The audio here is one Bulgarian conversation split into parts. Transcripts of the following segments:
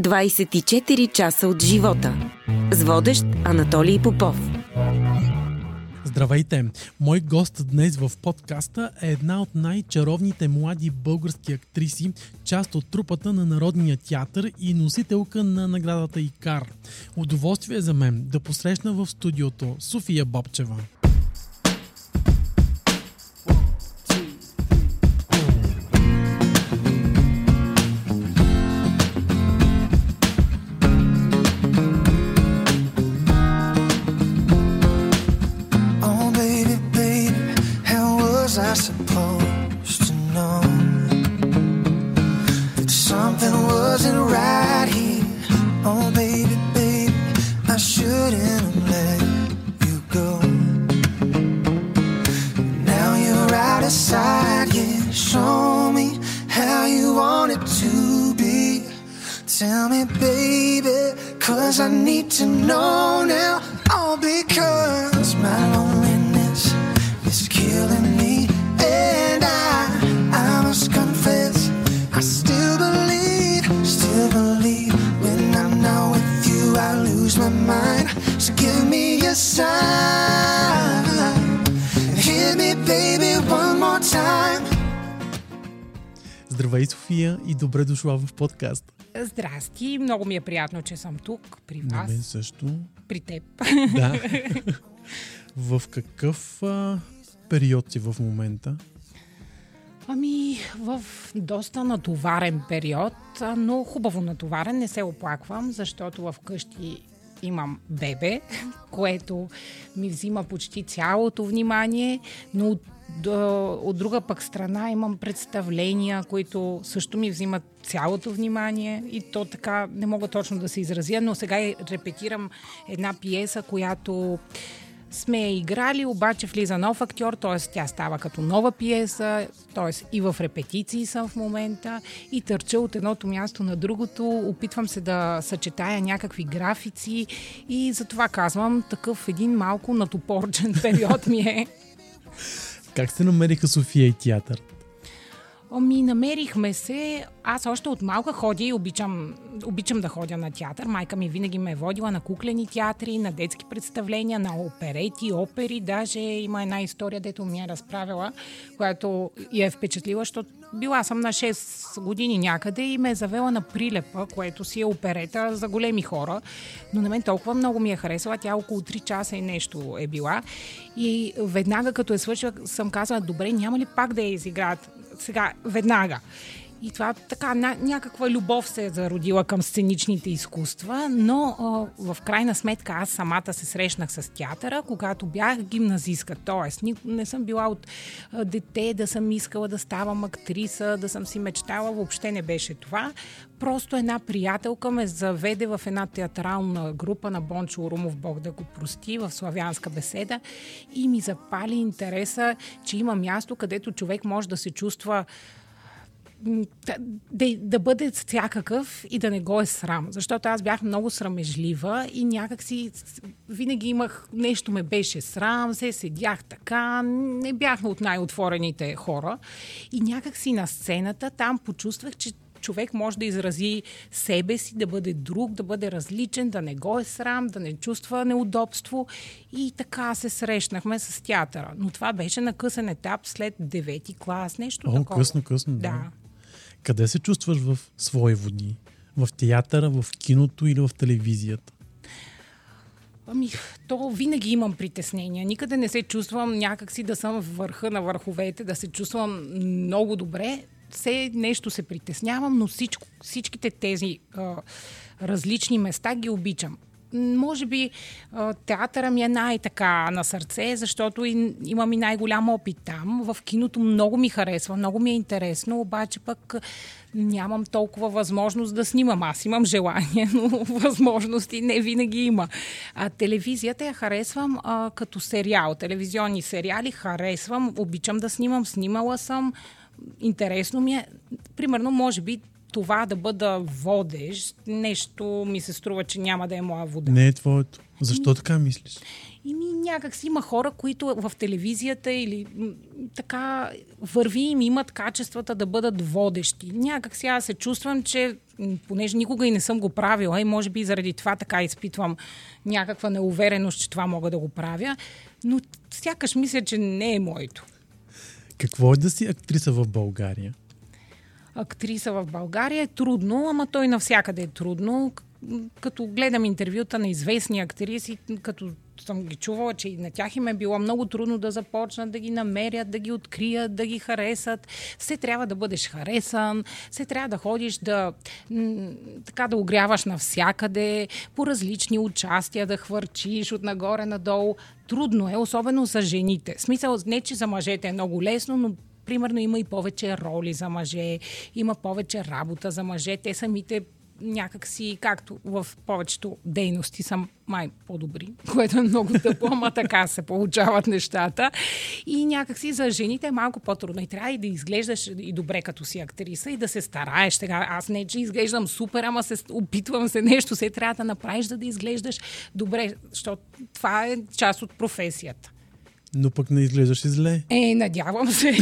24 часа от живота. С водещ Анатолий Попов. Здравейте! Мой гост днес в подкаста е една от най-чаровните млади български актриси, част от трупата на Народния театър и носителка на наградата Икар. Удоволствие за мен да посрещна в студиото София Бобчева. Здравей, София, и добре дошла в подкаст. Здрасти, много ми е приятно, че съм тук при вас. На мен също. При теб. Да. в какъв а, период си в момента? Ами, в доста натоварен период, но хубаво натоварен, не се оплаквам, защото в къщи имам бебе, което ми взима почти цялото внимание, но от от друга пък страна имам представления, които също ми взимат цялото внимание и то така не мога точно да се изразя, но сега репетирам една пиеса, която сме играли, обаче влиза нов актьор, т.е. тя става като нова пиеса, т.е. и в репетиции съм в момента и търча от едното място на другото, опитвам се да съчетая някакви графици и затова казвам, такъв един малко натопорчен период ми е. Как се намериха София и театър? Ами, намерихме се. Аз още от малка ходя и обичам, обичам да ходя на театър. Майка ми винаги ме е водила на куклени театри, на детски представления, на оперети, опери. Даже има една история, дето ми е разправила, която я е впечатлила, защото била съм на 6 години някъде и ме е завела на прилепа, което си е оперета за големи хора. Но на мен толкова много ми е харесала. Тя около 3 часа и нещо е била. И веднага като е свършила, съм казала, добре, няма ли пак да я изиграят сега, веднага. И това така, някаква любов се е зародила към сценичните изкуства, но в крайна сметка аз самата се срещнах с театъра, когато бях гимназистка. Тоест, не съм била от дете да съм искала да ставам актриса, да съм си мечтала, въобще не беше това. Просто една приятелка ме заведе в една театрална група на Бончо Урумов, Бог да го прости, в славянска беседа и ми запали интереса, че има място, където човек може да се чувства да, да, бъде всякакъв и да не го е срам. Защото аз бях много срамежлива и някак си винаги имах, нещо ме беше срам, се седях така, не бях от най-отворените хора. И някак си на сцената там почувствах, че човек може да изрази себе си, да бъде друг, да бъде различен, да не го е срам, да не чувства неудобство. И така се срещнахме с театъра. Но това беше на късен етап след девети клас, нещо О, такова. късно, късно, да. да. Къде се чувстваш в свои води? В театъра, в киното или в телевизията? Ами, то винаги имам притеснения. Никъде не се чувствам някакси да съм в върха на върховете, да се чувствам много добре. Все нещо се притеснявам, но всичко, всичките тези а, различни места ги обичам може би театъра ми е най-така на сърце, защото имам и най-голям опит там. В киното много ми харесва, много ми е интересно, обаче пък нямам толкова възможност да снимам. Аз имам желание, но възможности не винаги има. А телевизията я харесвам а, като сериал. Телевизионни сериали харесвам, обичам да снимам, снимала съм. Интересно ми е. Примерно, може би това да бъда водещ, нещо ми се струва, че няма да е моя вода. Не е твоето. Защо така мислиш? И ми някак си има хора, които в телевизията или така върви им имат качествата да бъдат водещи. Някак си аз се чувствам, че понеже никога и не съм го правила и може би заради това така изпитвам някаква неувереност, че това мога да го правя, но сякаш мисля, че не е моето. Какво е да си актриса в България? Актриса в България е трудно, ама той навсякъде е трудно. Като гледам интервюта на известни актриси, като съм ги чувала, че и на тях им е било много трудно да започнат да ги намерят, да ги открият, да ги харесат. Все трябва да бъдеш харесан, все трябва да ходиш да така да огряваш навсякъде, по различни участия, да хвърчиш от нагоре надолу. Трудно е, особено за жените. Смисъл, не че за мъжете е много лесно, но примерно има и повече роли за мъже, има повече работа за мъже. Те самите някакси, както в повечето дейности са май по-добри, което е много тъпо, ама така се получават нещата. И някакси за жените е малко по-трудно. И трябва и да изглеждаш и добре като си актриса и да се стараеш. Тега, аз не, че изглеждам супер, ама се опитвам се нещо, се трябва да направиш, за да изглеждаш добре, защото това е част от професията. Но пък не изглеждаш и зле. Е, надявам се.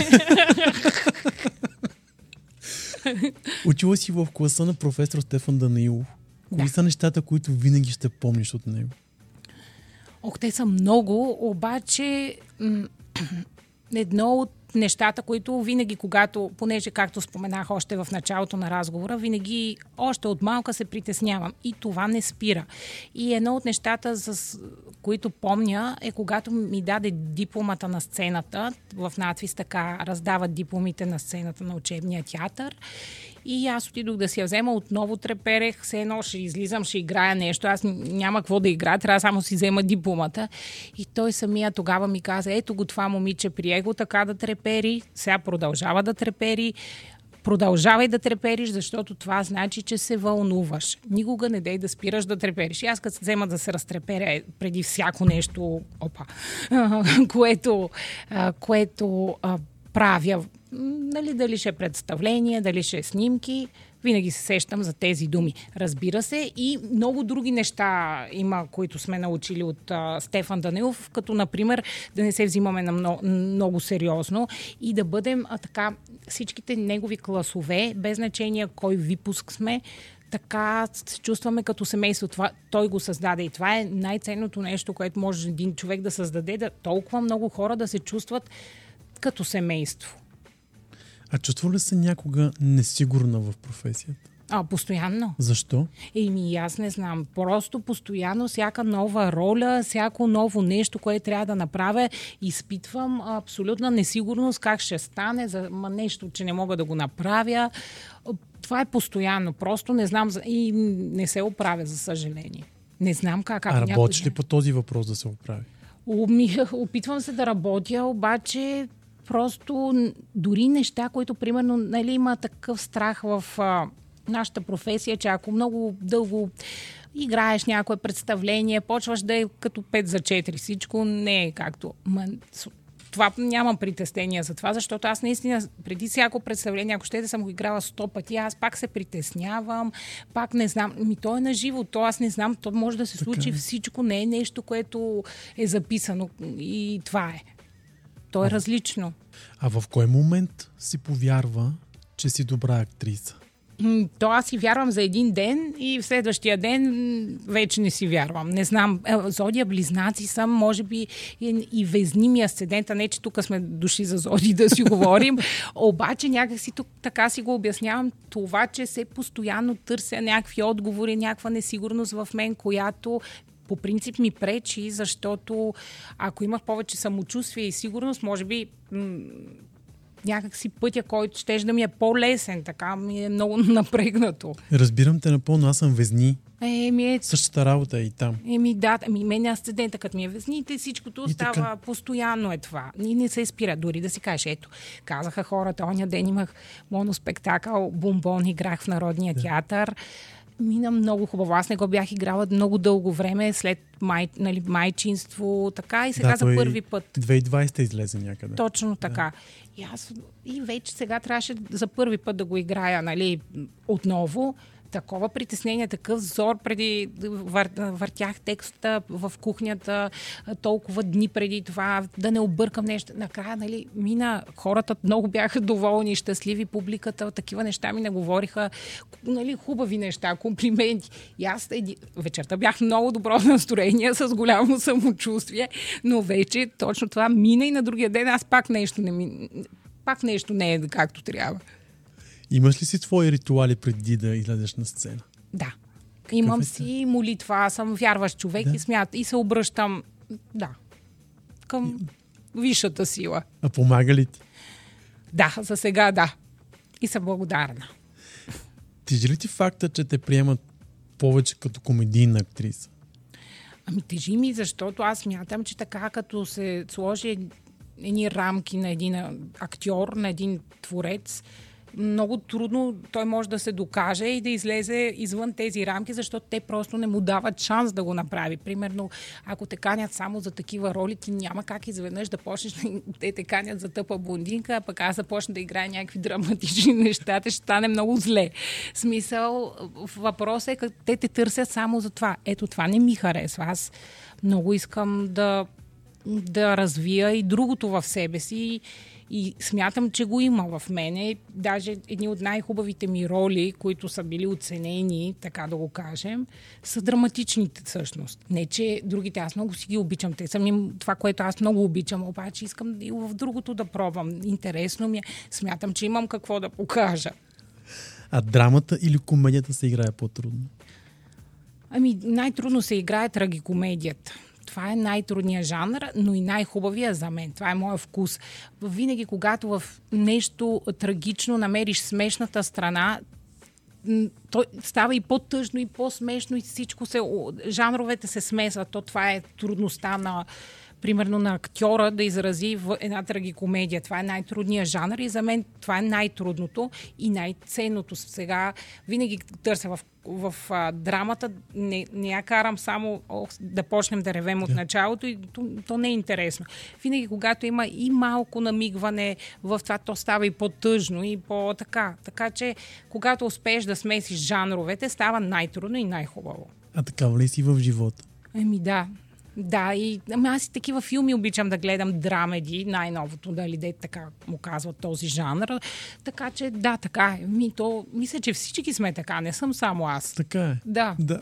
Учила си в класа на професор Стефан Данаилов. Кои да. са нещата, които винаги ще помниш от него? Ох, те са много, обаче м- едно от нещата, които винаги, когато, понеже както споменах още в началото на разговора, винаги още от малка се притеснявам. И това не спира. И едно от нещата, за които помня, е когато ми даде дипломата на сцената, в надвис така раздават дипломите на сцената на учебния театър и аз отидох да си я взема, отново треперех, все едно ще излизам, ще играя нещо, аз няма какво да играя, трябва само си взема дипломата. И той самия тогава ми каза, ето го това момиче, прие го така да трепери, сега продължава да трепери, продължавай да трепериш, защото това значи, че се вълнуваш. Никога не дей да спираш да трепериш. И аз като се взема да се разтреперя преди всяко нещо, опа, което, което правя нали, дали ще е представление, дали ще е снимки, винаги се сещам за тези думи. Разбира се, и много други неща има, които сме научили от а, Стефан Данилов, като, например, да не се взимаме на много, много сериозно и да бъдем а, така всичките негови класове, без значение кой випуск сме, така се чувстваме като семейство. Това, той го създаде и това е най-ценното нещо, което може един човек да създаде, да толкова много хора да се чувстват като семейство. А чувства ли се някога несигурна в професията? А, постоянно. Защо? Еми, аз не знам. Просто постоянно, всяка нова роля, всяко ново нещо, което трябва да направя, изпитвам абсолютна несигурност как ще стане, за нещо, че не мога да го направя. Това е постоянно. Просто не знам и не се оправя, за съжаление. Не знам как. А работиш някой... ли по този въпрос да се оправи? Опитвам се да работя, обаче просто дори неща, които примерно нали, има такъв страх в а, нашата професия, че ако много дълго играеш някое представление, почваш да е като 5 за 4. Всичко не е както... Ма, това нямам притеснения за това, защото аз наистина преди всяко представление, ако ще да съм го играла сто пъти, аз пак се притеснявам, пак не знам. Ми то е на живо, то аз не знам, то може да се случи така. Е. всичко, не е нещо, което е записано и това е. То е а, различно. А в кой момент си повярва, че си добра актриса? То аз си вярвам за един ден и в следващия ден вече не си вярвам. Не знам, е, зодия близнаци съм, може би и везни ми асцендента, не че тук сме дошли за зоди да си говорим, обаче някакси тук така си го обяснявам това, че се постоянно търся някакви отговори, някаква несигурност в мен, която по принцип ми пречи, защото ако имах повече самочувствие и сигурност, може би м- някакси пътя, който ще да ми е по-лесен, така ми е много напрегнато. Разбирам те напълно, аз съм везни. Еми, е... Същата работа е и там. Еми да, ами мен е асцендента, като ми е везните, всичкото и става така. постоянно е това. И не се спира. Дори да си кажеш, ето, казаха хората, оня ден имах моноспектакъл, бомбон, играх в Народния да. театър мина много хубаво. Аз не го бях играла много дълго време, след май, нали, майчинство, така и сега да, за първи път. 2020 излезе някъде. Точно така. Да. И аз и вече сега трябваше за първи път да го играя, нали, отново. Такова притеснение, такъв зор преди вър, въртях текста в кухнята толкова дни преди това, да не объркам нещо. Накрая, нали, мина, хората много бяха доволни, щастливи, публиката, такива неща ми не говориха, нали, хубави неща, комплименти. И аз еди... вечерта бях много добро настроение, с голямо самочувствие, но вече точно това мина и на другия ден аз пак нещо не ми... пак нещо не е както трябва. Имаш ли си твои ритуали преди да излезеш на сцена? Да. Имам е си молитва, аз съм вярващ човек да? и смят и се обръщам, да, към и... висшата сила. А помага ли ти? Да, за сега да. И съм благодарна. Тежи ли ти факта, че те приемат повече като комедийна актриса? Ами тежи ми, защото аз мятам, че така като се сложи едни рамки на един актьор, на един творец, много трудно той може да се докаже и да излезе извън тези рамки, защото те просто не му дават шанс да го направи. Примерно, ако те канят само за такива роли, ти няма как изведнъж да почнеш да те те канят за тъпа блондинка, а пък аз започна да играя някакви драматични неща, ще стане много зле. Смисъл, въпросът е, те те търсят само за това. Ето това не ми харесва. Аз много искам да да развия и другото в себе си и смятам, че го има в мене. Даже едни от най-хубавите ми роли, които са били оценени, така да го кажем, са драматичните всъщност. Не, че другите, аз много си ги обичам. Те са ми това, което аз много обичам, обаче искам и в другото да пробвам. Интересно ми е. Смятам, че имам какво да покажа. А драмата или комедията се играе по-трудно? Ами, най-трудно се играе трагикомедията това е най-трудният жанр, но и най-хубавия за мен. Това е моят вкус. Винаги, когато в нещо трагично намериш смешната страна, то става и по-тъжно, и по-смешно, и всичко се. Жанровете се смесват. То това е трудността на примерно на актьора да изрази в една трагикомедия. Това е най-трудният жанр и за мен това е най-трудното и най-ценното. Сега винаги търся в, в а, драмата, не, не я карам само о, да почнем да ревем от началото и то, то не е интересно. Винаги, когато има и малко намигване в това, то става и по-тъжно и по-така. Така че, когато успееш да смесиш жанровете, става най-трудно и най-хубаво. А такава ли си в живота? Еми да, да, и ами аз и такива филми обичам да гледам драмеди, най-новото, дали де така му казват този жанр. Така че да, така е. Ми, то, мисля, че всички сме така, не съм само аз. Така е. Да. да.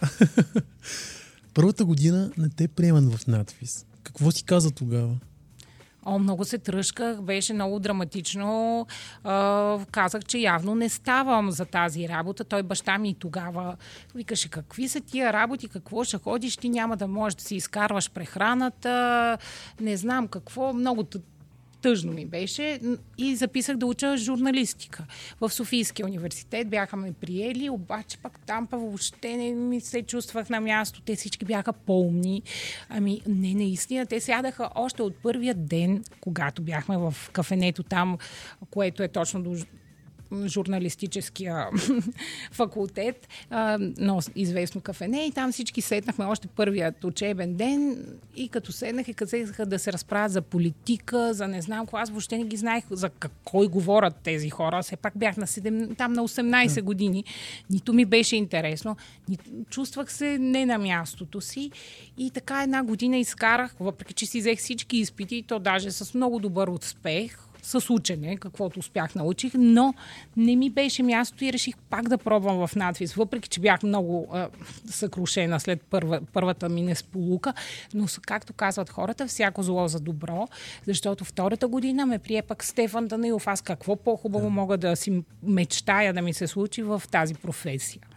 Първата година не те приемат в надвис. Какво си каза тогава? О, много се тръжках, беше много драматично. А, казах, че явно не ставам за тази работа. Той баща ми тогава викаше, какви са тия работи, какво ще ходиш, ти няма да можеш да си изкарваш прехраната, не знам какво. Много тъжно ми беше и записах да уча журналистика. В Софийския университет бяха ме приели, обаче пък там па въобще не ми се чувствах на място. Те всички бяха по-умни. Ами не, наистина, те сядаха още от първия ден, когато бяхме в кафенето там, което е точно до журналистическия факултет на известно кафене и там всички седнахме още първият учебен ден и като седнах и казаха да се разправят за политика, за не знам какво. Аз въобще не ги знаех за кой говорят тези хора. Все пак бях на 7, там на 18 години. Нито ми беше интересно, нито, чувствах се не на мястото си и така една година изкарах, въпреки че си взех всички изпити, и то даже с много добър успех с учене, каквото успях научих, но не ми беше място и реших пак да пробвам в надвис, въпреки че бях много а, съкрушена след първа, първата ми несполука, но както казват хората, всяко зло за добро, защото втората година ме прие пък Стефан Данилов. Аз какво по-хубаво да. мога да си мечтая да ми се случи в тази професия.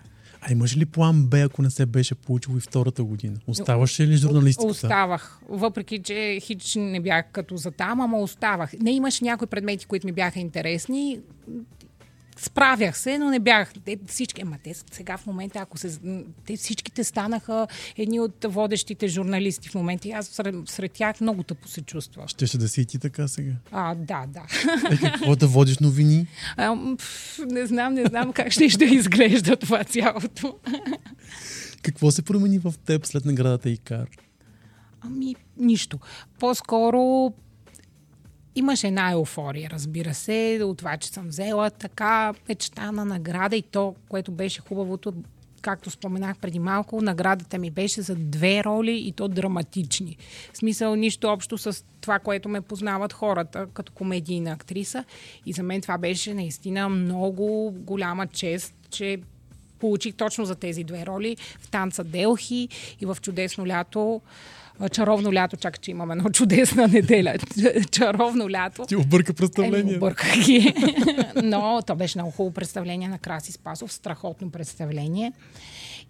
А имаш ли план Б, ако не се беше получил и втората година? Оставаше ли журналистиката? Оставах. Въпреки, че хич не бях като за там, ама оставах. Не имаше някои предмети, които ми бяха интересни справях се, но не бях. Те всички, ама те сега в момента, ако се... Те всичките станаха едни от водещите журналисти в момента и аз сред, сред тях много тъпо се чувствах. Ще ще да си и ти така сега? А, да, да. Е, какво да водиш новини? А, пф, не знам, не знам как ще да изглежда това цялото. Какво се промени в теб след наградата Икар? Ами, нищо. По-скоро имаше една еуфория, разбира се, от това, че съм взела така мечтана награда и то, което беше хубавото, както споменах преди малко, наградата ми беше за две роли и то драматични. В смисъл нищо общо с това, което ме познават хората като комедийна актриса. И за мен това беше наистина много голяма чест, че получих точно за тези две роли в танца Делхи и в Чудесно лято чаровно лято, чак, че имаме едно чудесна неделя. чаровно лято. Ти обърка представление. Е, обърках ги. Но то беше много хубаво представление на Краси Спасов, страхотно представление.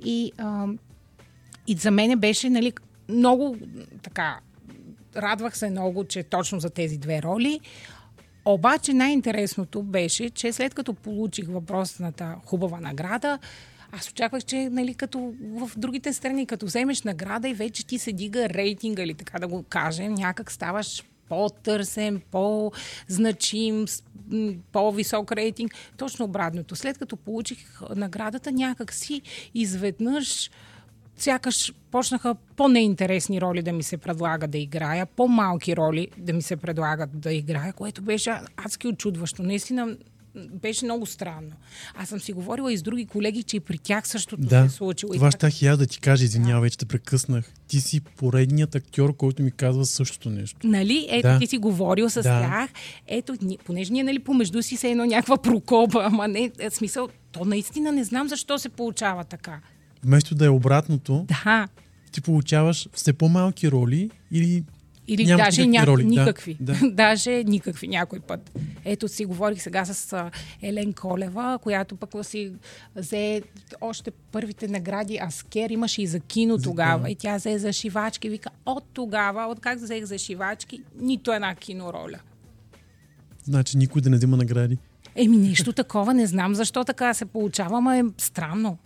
И, а, и за мен беше нали, много така, радвах се много, че точно за тези две роли. Обаче най-интересното беше, че след като получих въпросната хубава награда, аз очаквах, че нали, като в другите страни, като вземеш награда и вече ти се дига рейтинга, или така да го кажем, някак ставаш по-търсен, по-значим, по-висок рейтинг. Точно обратното. След като получих наградата, някак си изведнъж сякаш почнаха по-неинтересни роли да ми се предлага да играя, по-малки роли да ми се предлагат да играя, което беше адски очудващо. Наистина беше много странно. Аз съм си говорила и с други колеги, че и при тях същото да, се е случило. Това щях и аз да ти кажа, извинявай, че те прекъснах. Ти си поредният актьор, който ми казва същото нещо. Нали? Ето, да. ти си говорил с да. тях. Ето, понеже ние нали, помежду си се едно някаква прокоба, ама не, е, смисъл, то наистина не знам защо се получава така. Вместо да е обратното, да. ти получаваш все по-малки роли или или Няма даже ня... роли. никакви. Да, да. даже никакви някой път. Ето си говорих сега с Елен Колева, която пък си взе още първите награди Аскер, имаше и за кино за тогава. Да. И тя взе за шивачки. Вика, от тогава, от как взех за шивачки, нито една кинороля. Значи никой да не взима награди. Еми, нищо такова. Не знам защо така се получава, ама е странно.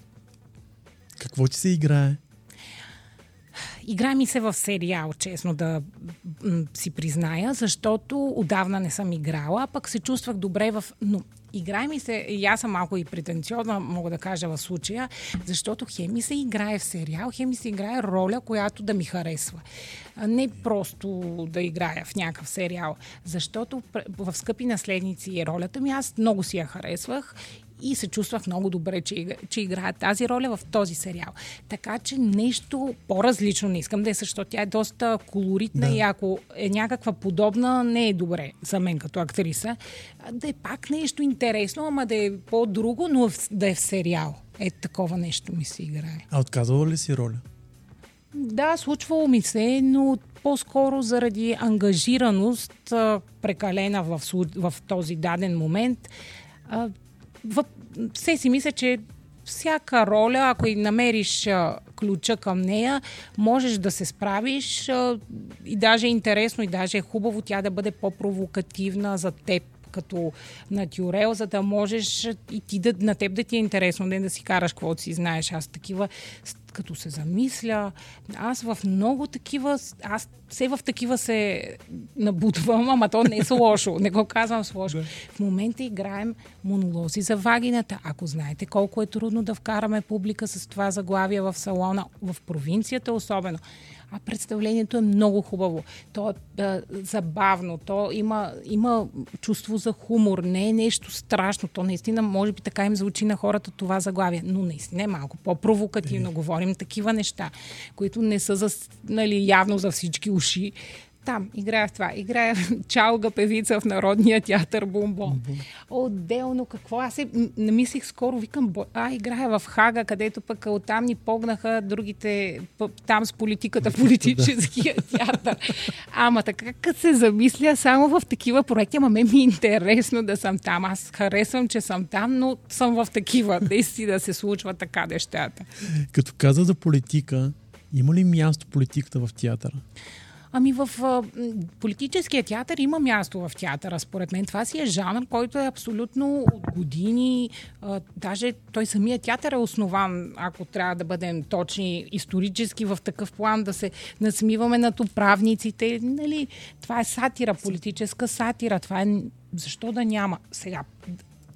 Какво ти се играе? Игра ми се в сериал, честно да си призная, защото отдавна не съм играла, пък се чувствах добре в... Но играе ми се, и аз съм малко и претенциозна, мога да кажа в случая, защото хем ми се играе в сериал, хем ми се играе роля, която да ми харесва. Не просто да играя в някакъв сериал. Защото в Скъпи наследници ролята ми аз много си я харесвах и се чувствах много добре, че, че играя тази роля в този сериал. Така че нещо по-различно не искам да е, защото тя е доста колоритна да. и ако е някаква подобна, не е добре за мен като актриса. Да е пак нещо интересно, ама да е по-друго, но да е в сериал. Е, такова нещо ми се играе. А отказвала ли си роля? Да, случвало ми се, но по-скоро заради ангажираност, прекалена в, в този даден момент, все си мисля, че всяка роля, ако и намериш а, ключа към нея, можеш да се справиш а, и даже е интересно и даже е хубаво тя да бъде по-провокативна за теб като натюрел, за да можеш и ти да, на теб да ти е интересно, не да си караш каквото си знаеш. Аз такива като се замисля, аз в много такива, аз все в такива се набутвам, ама то не е лошо, не го казвам с лошо. В момента играем монолози за вагината. Ако знаете колко е трудно да вкараме публика с това заглавие в салона, в провинцията особено, а представлението е много хубаво. То е а, забавно, то има, има чувство за хумор, не е нещо страшно. То наистина, може би така им звучи на хората това заглавие, но наистина е малко по-провокативно. Е. Говорим такива неща, които не са за, нали, явно за всички уши, там играя в това. Играя чалга певица в Народния театър Бумбон. Отделно какво? Аз се намислих скоро, викам, а, играя в Хага, където пък оттам ни погнаха другите, там с политиката, политическия театър. Ама така, като се замисля само в такива проекти, ама ме ми е интересно да съм там. Аз харесвам, че съм там, но съм в такива. Дейси да се случва така нещата. Като каза за политика, има ли място политиката в театъра? Ами в а, политическия театър има място в театъра, според мен. Това си е жанр, който е абсолютно от години. А, даже той самия театър е основан, ако трябва да бъдем точни, исторически в такъв план, да се насмиваме над управниците. Нали? Това е сатира, политическа сатира. Това е защо да няма? Сега,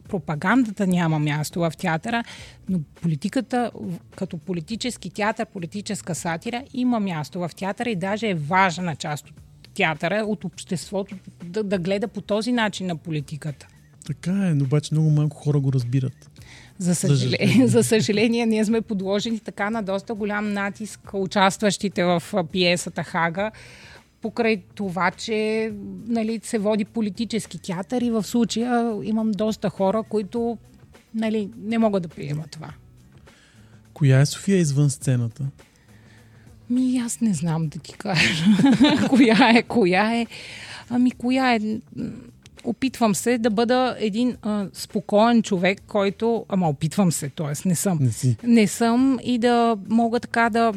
пропагандата няма място в театъра, но политиката като политически театър, политическа сатира има място в театъра и даже е важна част от театъра, от обществото да, да гледа по този начин на политиката. Така е, но обаче много малко хора го разбират. За съжаление, за съжаление, ние сме подложени така на доста голям натиск участващите в пиесата Хага, покрай това, че нали, се води политически театър и в случая имам доста хора, които нали, не могат да приемат това. Коя е София извън сцената? Ми аз не знам да ти кажа. коя е, коя е. Ами коя е опитвам се да бъда един а, спокоен човек, който... Ама опитвам се, т.е. не съм. Не си. Не съм и да мога така да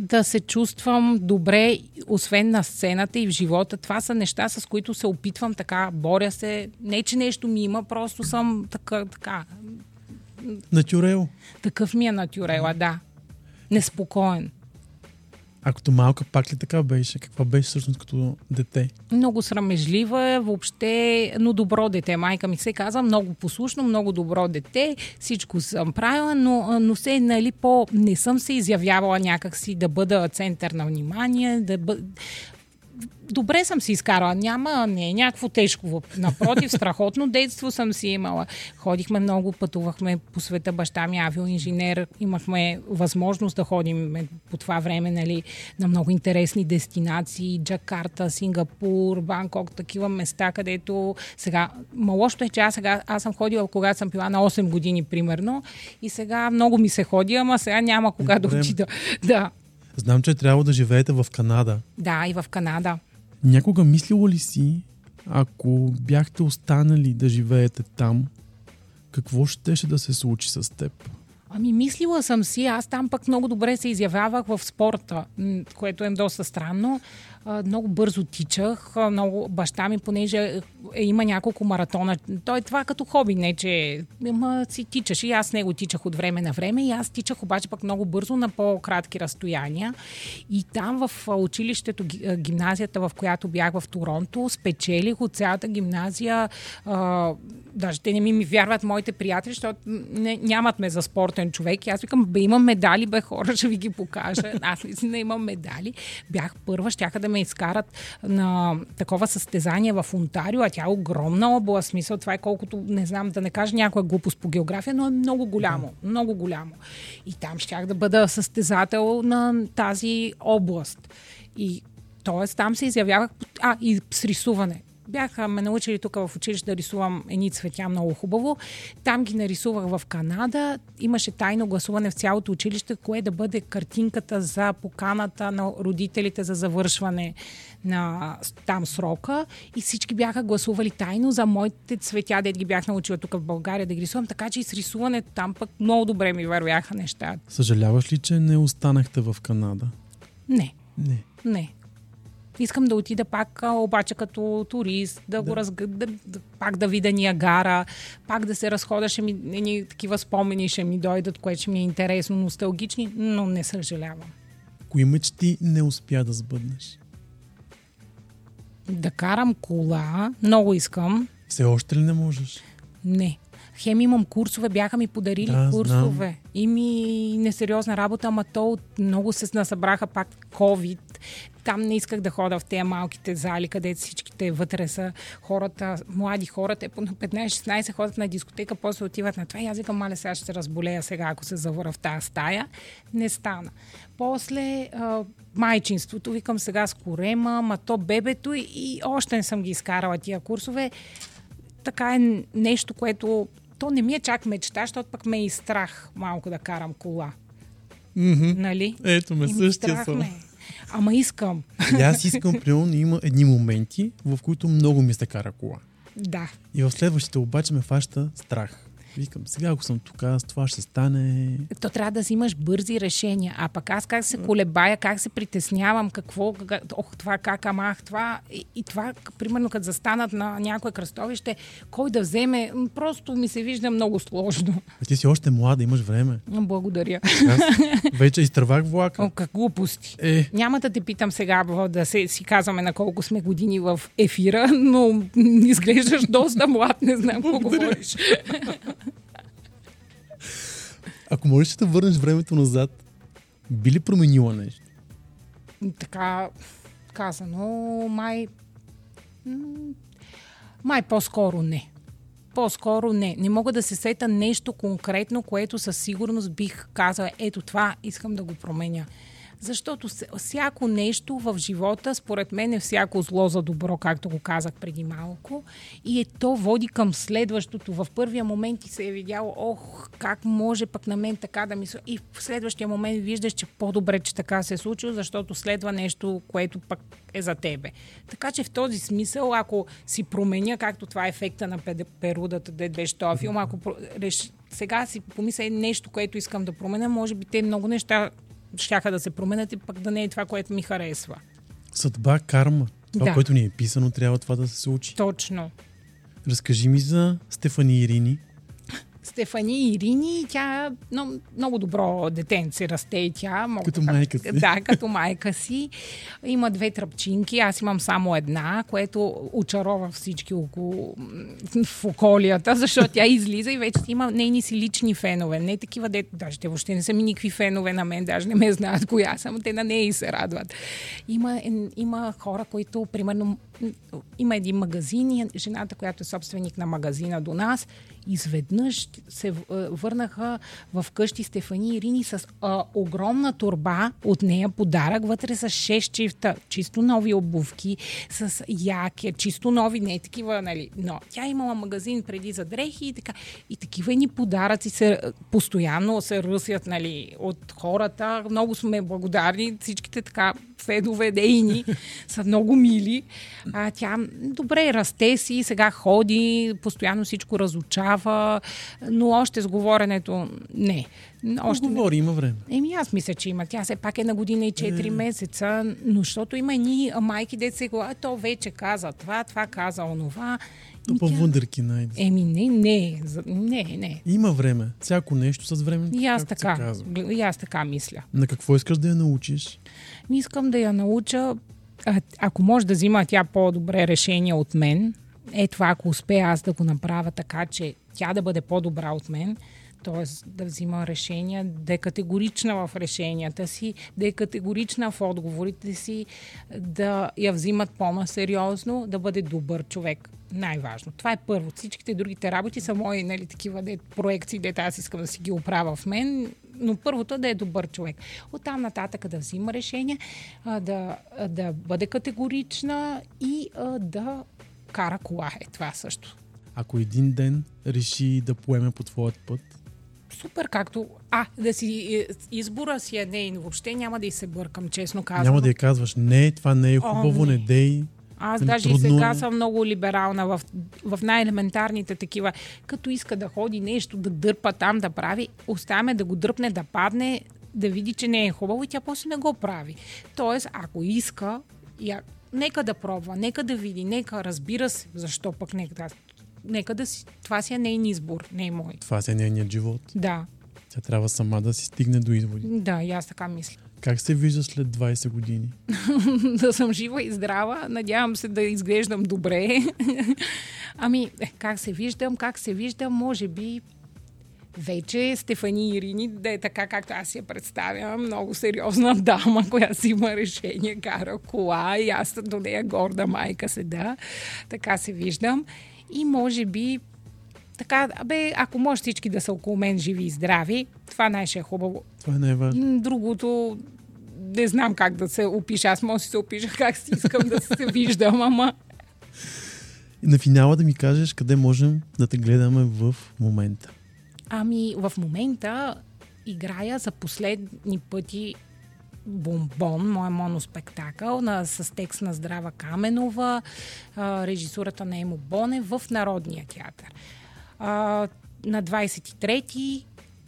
да се чувствам добре, освен на сцената и в живота. Това са неща, с които се опитвам така, боря се. Не, че нещо ми има, просто съм така, така Натюрел. такъв ми е натюрела, да. Неспокоен. А като малка пак ли така беше? Каква беше всъщност като дете? Много срамежлива е, въобще, но добро дете. Майка ми се каза, много послушно, много добро дете, всичко съм правила, но, но се, нали, по... не съм се изявявала някакси да бъда център на внимание, да бъ добре съм си изкарала. Няма, не е някакво тежко. Напротив, страхотно детство съм си имала. Ходихме много, пътувахме по света. Баща ми е авиоинженер. Имахме възможност да ходим по това време нали, на много интересни дестинации. Джакарта, Сингапур, Банкок, такива места, където сега... Малошто е, че аз сега аз съм ходила, когато съм била на 8 години, примерно. И сега много ми се ходи, ама сега няма кога да отида. Да. Знам, че е трябвало да живеете в Канада. Да, и в Канада. Някога мислила ли си, ако бяхте останали да живеете там, какво щеше да се случи с теб? Ами мислила съм си, аз там пък много добре се изявявах в спорта, което е доста странно. Много бързо тичах, много баща ми, понеже е, има няколко маратона. Той това като хоби, не че ма, си тичаш. И аз с него тичах от време на време и аз тичах обаче пък много бързо на по-кратки разстояния. И там в училището, гимназията, в която бях в Торонто, спечелих от цялата гимназия. А, даже те не ми, ми вярват моите приятели, защото не, нямат ме за спортен човек. И аз викам, бе, имам медали, бе, хора, ще ви ги покажа. Аз наистина имам медали. Бях първа, щяха да ме изкарат на такова състезание в Онтарио, а тя е огромна област. Смисъл, това е колкото, не знам, да не кажа някоя глупост по география, но е много голямо. Много голямо. И там щях да бъда състезател на тази област. И т.е. там се изявявах, а, и с рисуване. Бяха ме научили тук в училище да рисувам едни цветя много хубаво. Там ги нарисувах в Канада. Имаше тайно гласуване в цялото училище, кое да бъде картинката за поканата на родителите за завършване на там срока. И всички бяха гласували тайно за моите цветя, де ги бях научила тук в България да ги рисувам. Така че и с рисуването там пък много добре ми вървяха нещата. Съжаляваш ли, че не останахте в Канада? Не, Не. Не. Искам да отида пак, обаче като турист, да, го разг... да, да, пак да видя Ниагара, пак да се разходя, ще ми, едни такива спомени ще ми дойдат, което ще ми е интересно, носталгични, но не съжалявам. Кои мечти не успя да сбъднеш? Да карам кола, много искам. Все още ли не можеш? Не. Хем имам курсове, бяха ми подарили Да, курсове. знам. И ми несериозна работа, ама то от много се насъбраха пак COVID. Там не исках да хода в тези малките зали, където всичките вътре са хората, млади хора, те по на 15-16 ходят на дискотека, после отиват на това. И аз викам, маля, сега ще се разболея сега, ако се завърна в тази стая. Не стана. После а, майчинството, викам сега с корема, ма то бебето и, и още не съм ги изкарала тия курсове така е нещо, което то не ми е чак мечта, защото пък ме е и страх малко да карам кола. Мгм. Нали? Ето ме, И същия съм. ме. Ама искам. И аз искам, примерно, има едни моменти, в които много ми се кара кола. Да. И в следващите обаче ме фаща страх. Викам, сега ако съм тук, с това ще стане... То трябва да взимаш бързи решения. А пък аз как се колебая, как се притеснявам, какво, как, ох, това как, ама ах, това. И, и това, примерно, като застанат на някое кръстовище, кой да вземе, просто ми се вижда много сложно. А ти си още млада, имаш време. Благодаря. Аз вече изтървах влака. О, как глупости. Е, Няма да те питам сега да се, си казваме на колко сме години в ефира, но изглеждаш доста млад, не знам какво говориш. ако можеш да върнеш времето назад, би ли променила нещо? Така, казано, май... Май по-скоро не. По-скоро не. Не мога да се сета нещо конкретно, което със сигурност бих казала, ето това искам да го променя. Защото всяко нещо в живота, според мен е всяко зло за добро, както го казах преди малко. И е, то води към следващото. В първия момент ти се е видял, ох, как може пък на мен така да мисля. И в следващия момент виждаш, че по-добре, че така се е случило, защото следва нещо, което пък е за тебе. Така че в този смисъл, ако си променя, както това е ефекта на перудата, де беше този филм, ако сега си помисля нещо, което искам да променя, може би те много неща щяха да се променят и пък да не е това, което ми харесва. Съдба, карма. Това, да. което ни е писано, трябва това да се случи. Точно. Разкажи ми за Стефани Ирини. Стефани Ирини, тя много, много добро детенце расте и тя. Мога като майка си. Да, като майка си. Има две тръпчинки, аз имам само една, което очарова всички около, в околията, защото тя излиза и вече има нейни си лични фенове. Не такива, де, даже те въобще не са ми никакви фенове на мен, даже не ме знаят коя съм, те на нея и се радват. Има, има хора, които, примерно, има един магазин и жената, която е собственик на магазина до нас, изведнъж се върнаха в къщи Стефани и Рини с а, огромна турба от нея подарък, вътре с 6 чифта, чисто нови обувки, с яки, чисто нови, не такива, нали, но тя имала магазин преди за дрехи и така. И такива ни подаръци се постоянно се ръсят, нали, от хората. Много сме благодарни, всичките така федове, дейни са много мили. А, тя добре расте си, сега ходи, постоянно всичко разучава, но още с говоренето не. Още Говори, има време. Еми, аз мисля, че има. Тя все пак е на година и 4 е. месеца, но защото има едни майки, деца то вече каза това, това каза онова. То по вундерки найде. Еми, не, не, не, не. Има време. Всяко нещо с време. И аз така. И аз така мисля. На какво искаш да я научиш? Искам да я науча, а, ако може да взима тя по-добре решение от мен, е това, ако успея аз да го направя така, че тя да бъде по-добра от мен, т.е. да взима решения, да е категорична в решенията си, да е категорична в отговорите си, да я взимат по-насериозно, да бъде добър човек. Най-важно. Това е първо. Всичките другите работи са мои нали, такива де, проекции, дете аз искам да си ги оправя в мен, но първото да е добър човек. Оттам нататък да взима решения, да, да бъде категорична и да кара кола. Е това също. Ако един ден реши да поеме по твоят път, супер, както... А, да си е, избора си е нейн. Въобще няма да и се бъркам, честно казвам. Няма да я казваш, не, това не е хубаво, О, не. не дей. Аз даже и сега съм много либерална в, в най-елементарните такива. Като иска да ходи нещо, да дърпа там, да прави, оставяме да го дръпне, да падне, да види, че не е хубаво и тя после не го прави. Тоест, ако иска, я, нека да пробва, нека да види, нека разбира се, защо пък нека нека да си, това си е нейн избор, не е мой. Това си е нейният живот. Да. Тя трябва сама да си стигне до изводи. Да, и аз така мисля. Как се вижда след 20 години? да съм жива и здрава. Надявам се да изглеждам добре. ами, как се виждам? Как се виждам? Може би вече Стефани Ирини да е така, както аз я представям, много сериозна дама, която си има решение, кара кола и аз до нея горда майка седа. Така се виждам. И може би така, бе, ако може всички да са около мен живи и здрави, това най-ще е хубаво. Това е най-важно. Другото, не знам как да се опиша. Аз може да се опиша как си искам да се виждам, ама... На финала да ми кажеш къде можем да те гледаме в момента. Ами, в момента играя за последни пъти Бомбон, моя моноспектакъл на, с текст на Здрава Каменова, а, режисурата на Емо Боне в Народния театър. А, на 23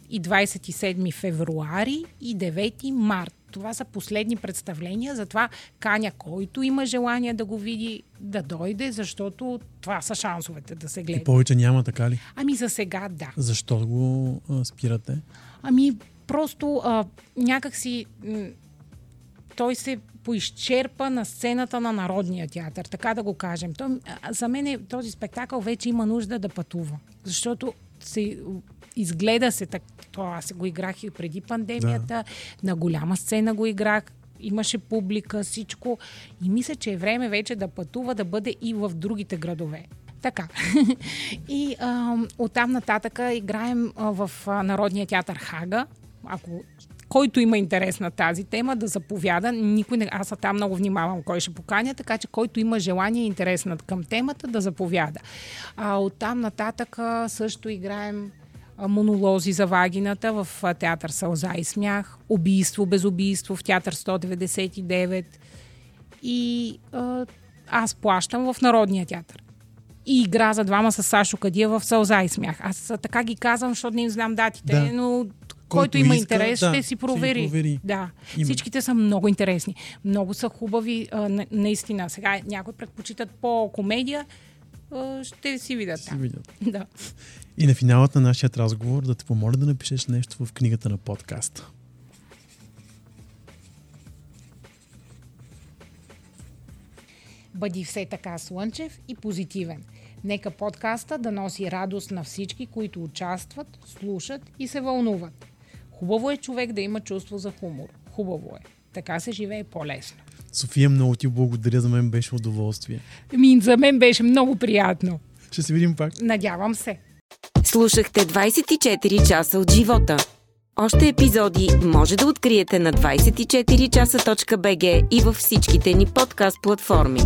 и 27 февруари и 9 март. Това са последни представления, затова каня който има желание да го види, да дойде, защото това са шансовете да се гледа. И повече няма, така ли? Ами за сега да. Защо го а, спирате? Ами просто а, някакси той се поизчерпа на сцената на Народния театър, така да го кажем. Той, за мен е, този спектакъл вече има нужда да пътува, защото се изгледа се, так, това аз го играх и преди пандемията, да. на голяма сцена го играх, имаше публика, всичко. И мисля, че е време вече да пътува, да бъде и в другите градове. Така. и а, оттам нататъка играем а, в а, Народния театър Хага. Ако който има интерес на тази тема, да заповяда. Никой не, аз там много внимавам кой ще поканя, така че който има желание и интерес към темата, да заповяда. А оттам нататък също играем монолози за вагината в театър Сълза и смях, убийство без убийство в театър 199 и а, аз плащам в Народния театър. И игра за двама с Сашо Кадия в Сълза и смях. Аз така ги казвам, защото не им знам датите, да. но който, който има иска, интерес, да, ще си провери. Си провери. Да. Всичките са много интересни. Много са хубави, а, наистина. Сега някои предпочитат по комедия, а, ще си видят. Си видят. Да. И на финалът на нашия разговор да те помоля да напишеш нещо в книгата на подкаста. Бъди все така слънчев и позитивен. Нека подкаста да носи радост на всички, които участват, слушат и се вълнуват. Хубаво е човек да има чувство за хумор. Хубаво е. Така се живее по-лесно. София, много ти благодаря. За мен беше удоволствие. Ми, за мен беше много приятно. Ще се видим пак. Надявам се. Слушахте 24 часа от живота. Още епизоди може да откриете на 24часа.bg и във всичките ни подкаст платформи.